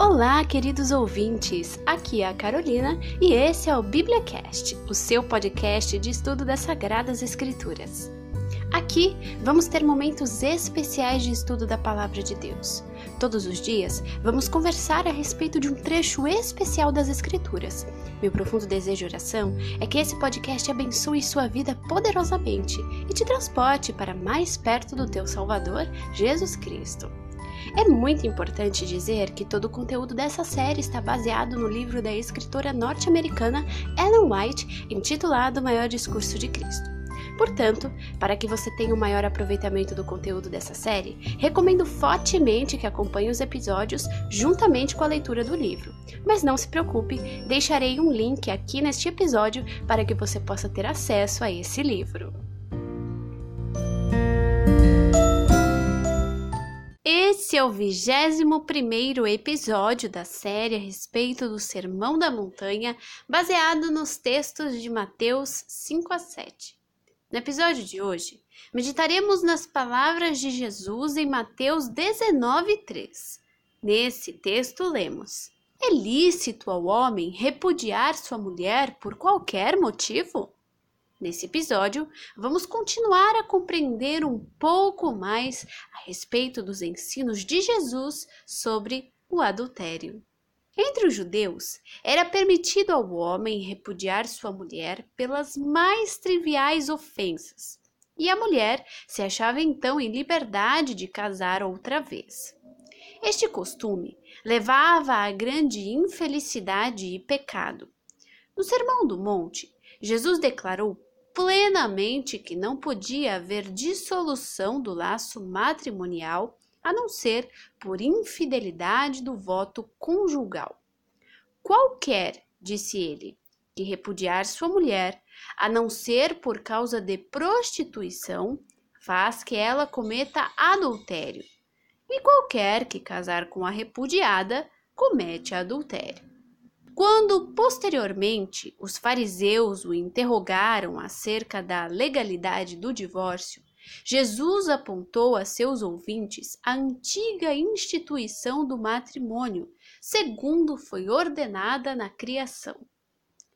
Olá, queridos ouvintes! Aqui é a Carolina e esse é o BíbliaCast, o seu podcast de estudo das Sagradas Escrituras. Aqui vamos ter momentos especiais de estudo da Palavra de Deus. Todos os dias vamos conversar a respeito de um trecho especial das Escrituras. Meu profundo desejo e oração é que esse podcast abençoe sua vida poderosamente e te transporte para mais perto do teu Salvador, Jesus Cristo. É muito importante dizer que todo o conteúdo dessa série está baseado no livro da escritora norte-americana Ellen White, intitulado O Maior Discurso de Cristo. Portanto, para que você tenha um maior aproveitamento do conteúdo dessa série, recomendo fortemente que acompanhe os episódios juntamente com a leitura do livro. Mas não se preocupe, deixarei um link aqui neste episódio para que você possa ter acesso a esse livro. É o 21 episódio da série a respeito do Sermão da Montanha, baseado nos textos de Mateus 5 a 7. No episódio de hoje, meditaremos nas palavras de Jesus em Mateus 19, 3. Nesse texto, lemos: É lícito ao homem repudiar sua mulher por qualquer motivo? Nesse episódio, vamos continuar a compreender um pouco mais a respeito dos ensinos de Jesus sobre o adultério. Entre os judeus, era permitido ao homem repudiar sua mulher pelas mais triviais ofensas, e a mulher se achava então em liberdade de casar outra vez. Este costume levava à grande infelicidade e pecado. No Sermão do Monte, Jesus declarou plenamente que não podia haver dissolução do laço matrimonial a não ser por infidelidade do voto conjugal. Qualquer, disse ele, que repudiar sua mulher, a não ser por causa de prostituição, faz que ela cometa adultério. E qualquer que casar com a repudiada comete adultério. Quando posteriormente os fariseus o interrogaram acerca da legalidade do divórcio, Jesus apontou a seus ouvintes a antiga instituição do matrimônio, segundo foi ordenada na criação.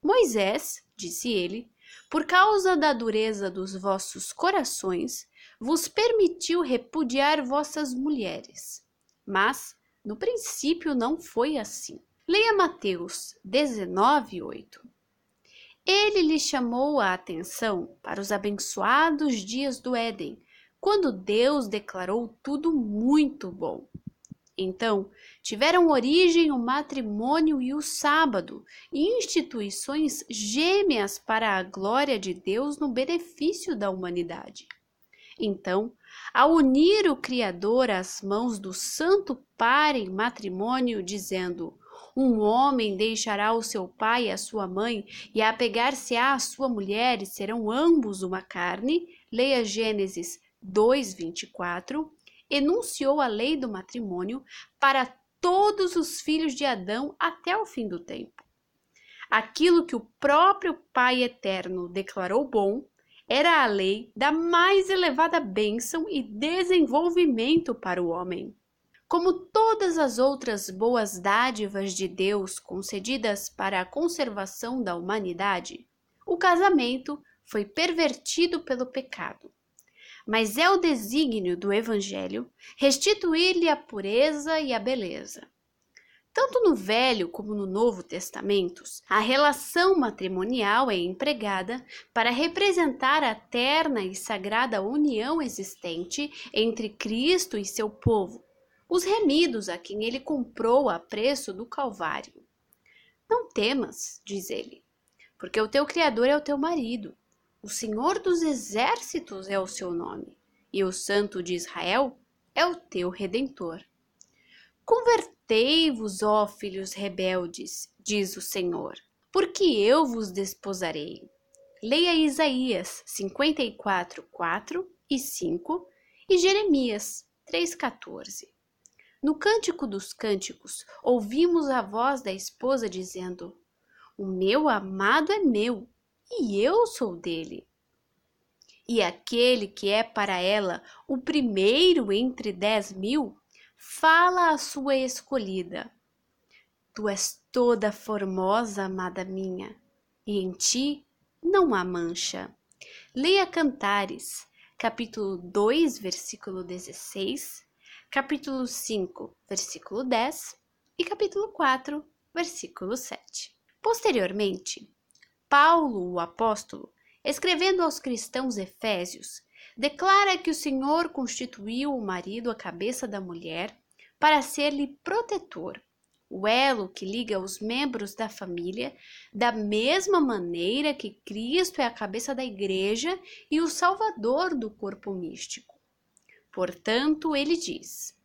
Moisés, disse ele, por causa da dureza dos vossos corações, vos permitiu repudiar vossas mulheres. Mas, no princípio, não foi assim. Leia Mateus 19, 8. Ele lhe chamou a atenção para os abençoados dias do Éden, quando Deus declarou tudo muito bom. Então, tiveram origem o matrimônio e o sábado, instituições gêmeas para a glória de Deus no benefício da humanidade. Então, ao unir o Criador às mãos do Santo Par em matrimônio, dizendo: um homem deixará o seu pai e a sua mãe e apegar-se-á à sua mulher e serão ambos uma carne. Leia Gênesis 2:24. Enunciou a lei do matrimônio para todos os filhos de Adão até o fim do tempo. Aquilo que o próprio Pai eterno declarou bom era a lei da mais elevada bênção e desenvolvimento para o homem. Como todas as outras boas dádivas de Deus concedidas para a conservação da humanidade, o casamento foi pervertido pelo pecado. Mas é o desígnio do Evangelho restituir-lhe a pureza e a beleza. Tanto no Velho como no Novo Testamentos, a relação matrimonial é empregada para representar a terna e sagrada união existente entre Cristo e seu povo, os remidos a quem ele comprou a preço do Calvário. Não temas, diz ele, porque o teu Criador é o teu marido, o Senhor dos exércitos é o seu nome, e o Santo de Israel é o teu redentor. Convertei-vos, ó filhos rebeldes, diz o Senhor, porque eu vos desposarei. Leia Isaías 54, 4 e 5 e Jeremias 3,14. No Cântico dos Cânticos, ouvimos a voz da esposa dizendo: O meu amado é meu e eu sou dele. E aquele que é para ela o primeiro entre dez mil, fala à sua escolhida: Tu és toda formosa, amada minha, e em ti não há mancha. Leia Cantares, capítulo 2, versículo 16, capítulo 5, versículo 10 e capítulo 4, versículo 7. Posteriormente, Paulo, o apóstolo, escrevendo aos cristãos efésios, declara que o Senhor constituiu o marido à cabeça da mulher para ser-lhe protetor, o elo que liga os membros da família, da mesma maneira que Cristo é a cabeça da igreja e o salvador do corpo místico. Portanto, ele diz: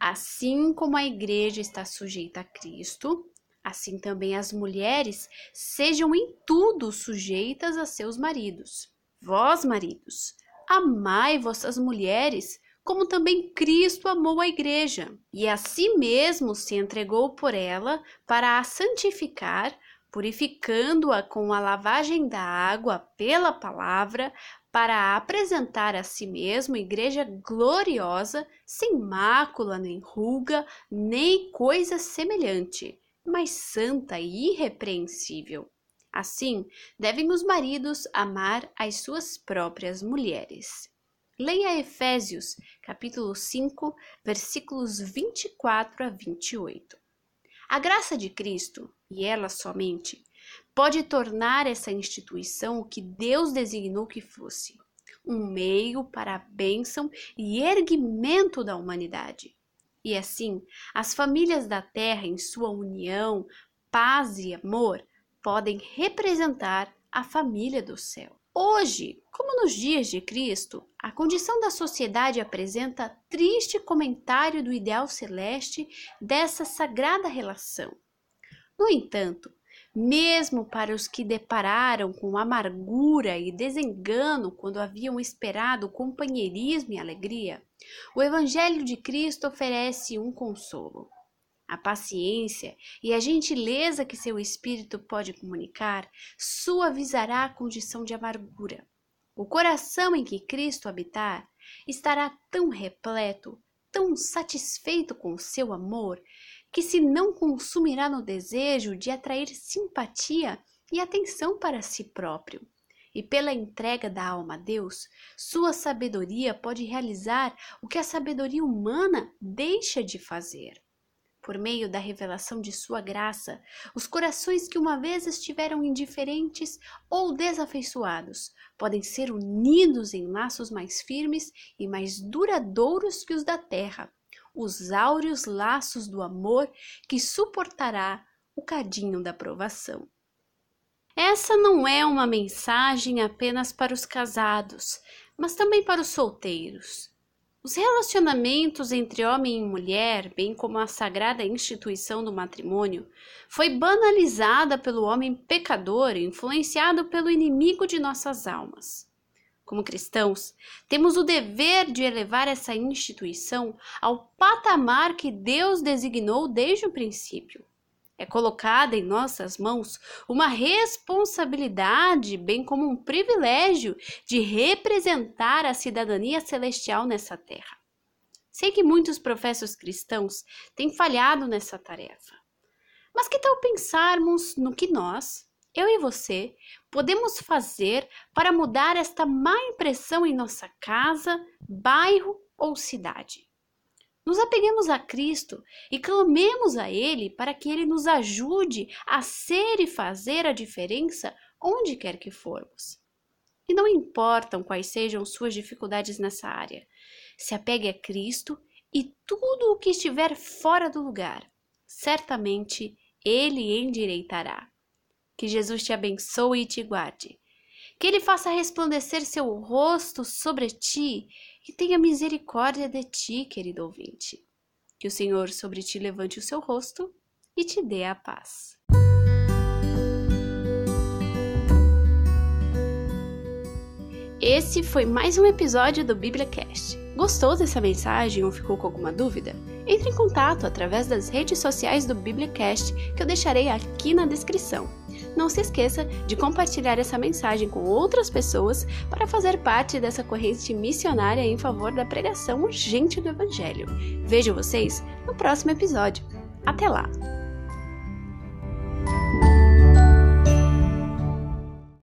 Assim como a igreja está sujeita a Cristo, assim também as mulheres sejam em tudo sujeitas a seus maridos. Vós, maridos, amai vossas mulheres, como também Cristo amou a igreja, e a si mesmo se entregou por ela para a santificar, purificando-a com a lavagem da água pela palavra, para apresentar a si mesmo igreja gloriosa, sem mácula, nem ruga, nem coisa semelhante, mas santa e irrepreensível. Assim, devem os maridos amar as suas próprias mulheres. Leia Efésios, capítulo 5, versículos 24 a 28. A graça de Cristo, e ela somente, pode tornar essa instituição o que Deus designou que fosse um meio para a bênção e erguimento da humanidade. E assim, as famílias da terra, em sua união, paz e amor, podem representar a família do céu. Hoje, como nos dias de Cristo, a condição da sociedade apresenta triste comentário do ideal celeste dessa sagrada relação. No entanto, mesmo para os que depararam com amargura e desengano quando haviam esperado companheirismo e alegria, o Evangelho de Cristo oferece um consolo. A paciência e a gentileza que seu espírito pode comunicar suavizará a condição de amargura. O coração em que Cristo habitar estará tão repleto, tão satisfeito com o seu amor, que se não consumirá no desejo de atrair simpatia e atenção para si próprio. E pela entrega da alma a Deus, sua sabedoria pode realizar o que a sabedoria humana deixa de fazer. Por meio da revelação de sua graça, os corações que uma vez estiveram indiferentes ou desafeiçoados podem ser unidos em laços mais firmes e mais duradouros que os da terra os áureos laços do amor que suportará o cadinho da provação. Essa não é uma mensagem apenas para os casados, mas também para os solteiros. Os relacionamentos entre homem e mulher, bem como a sagrada instituição do matrimônio, foi banalizada pelo homem pecador, influenciado pelo inimigo de nossas almas. Como cristãos, temos o dever de elevar essa instituição ao patamar que Deus designou desde o princípio. É colocada em nossas mãos uma responsabilidade, bem como um privilégio, de representar a cidadania celestial nessa terra. Sei que muitos professos cristãos têm falhado nessa tarefa. Mas que tal pensarmos no que nós, eu e você, podemos fazer para mudar esta má impressão em nossa casa, bairro ou cidade? Nos apeguemos a Cristo e clamemos a Ele para que Ele nos ajude a ser e fazer a diferença onde quer que formos. E não importam quais sejam suas dificuldades nessa área, se apegue a Cristo e tudo o que estiver fora do lugar, certamente Ele endireitará. Que Jesus te abençoe e te guarde. Que Ele faça resplandecer seu rosto sobre ti e tenha misericórdia de ti, querido ouvinte. Que o Senhor sobre ti levante o seu rosto e te dê a paz. Esse foi mais um episódio do BíbliaCast. Gostou dessa mensagem ou ficou com alguma dúvida? Entre em contato através das redes sociais do BíbliaCast que eu deixarei aqui na descrição. Não se esqueça de compartilhar essa mensagem com outras pessoas para fazer parte dessa corrente missionária em favor da pregação urgente do Evangelho. Vejo vocês no próximo episódio. Até lá!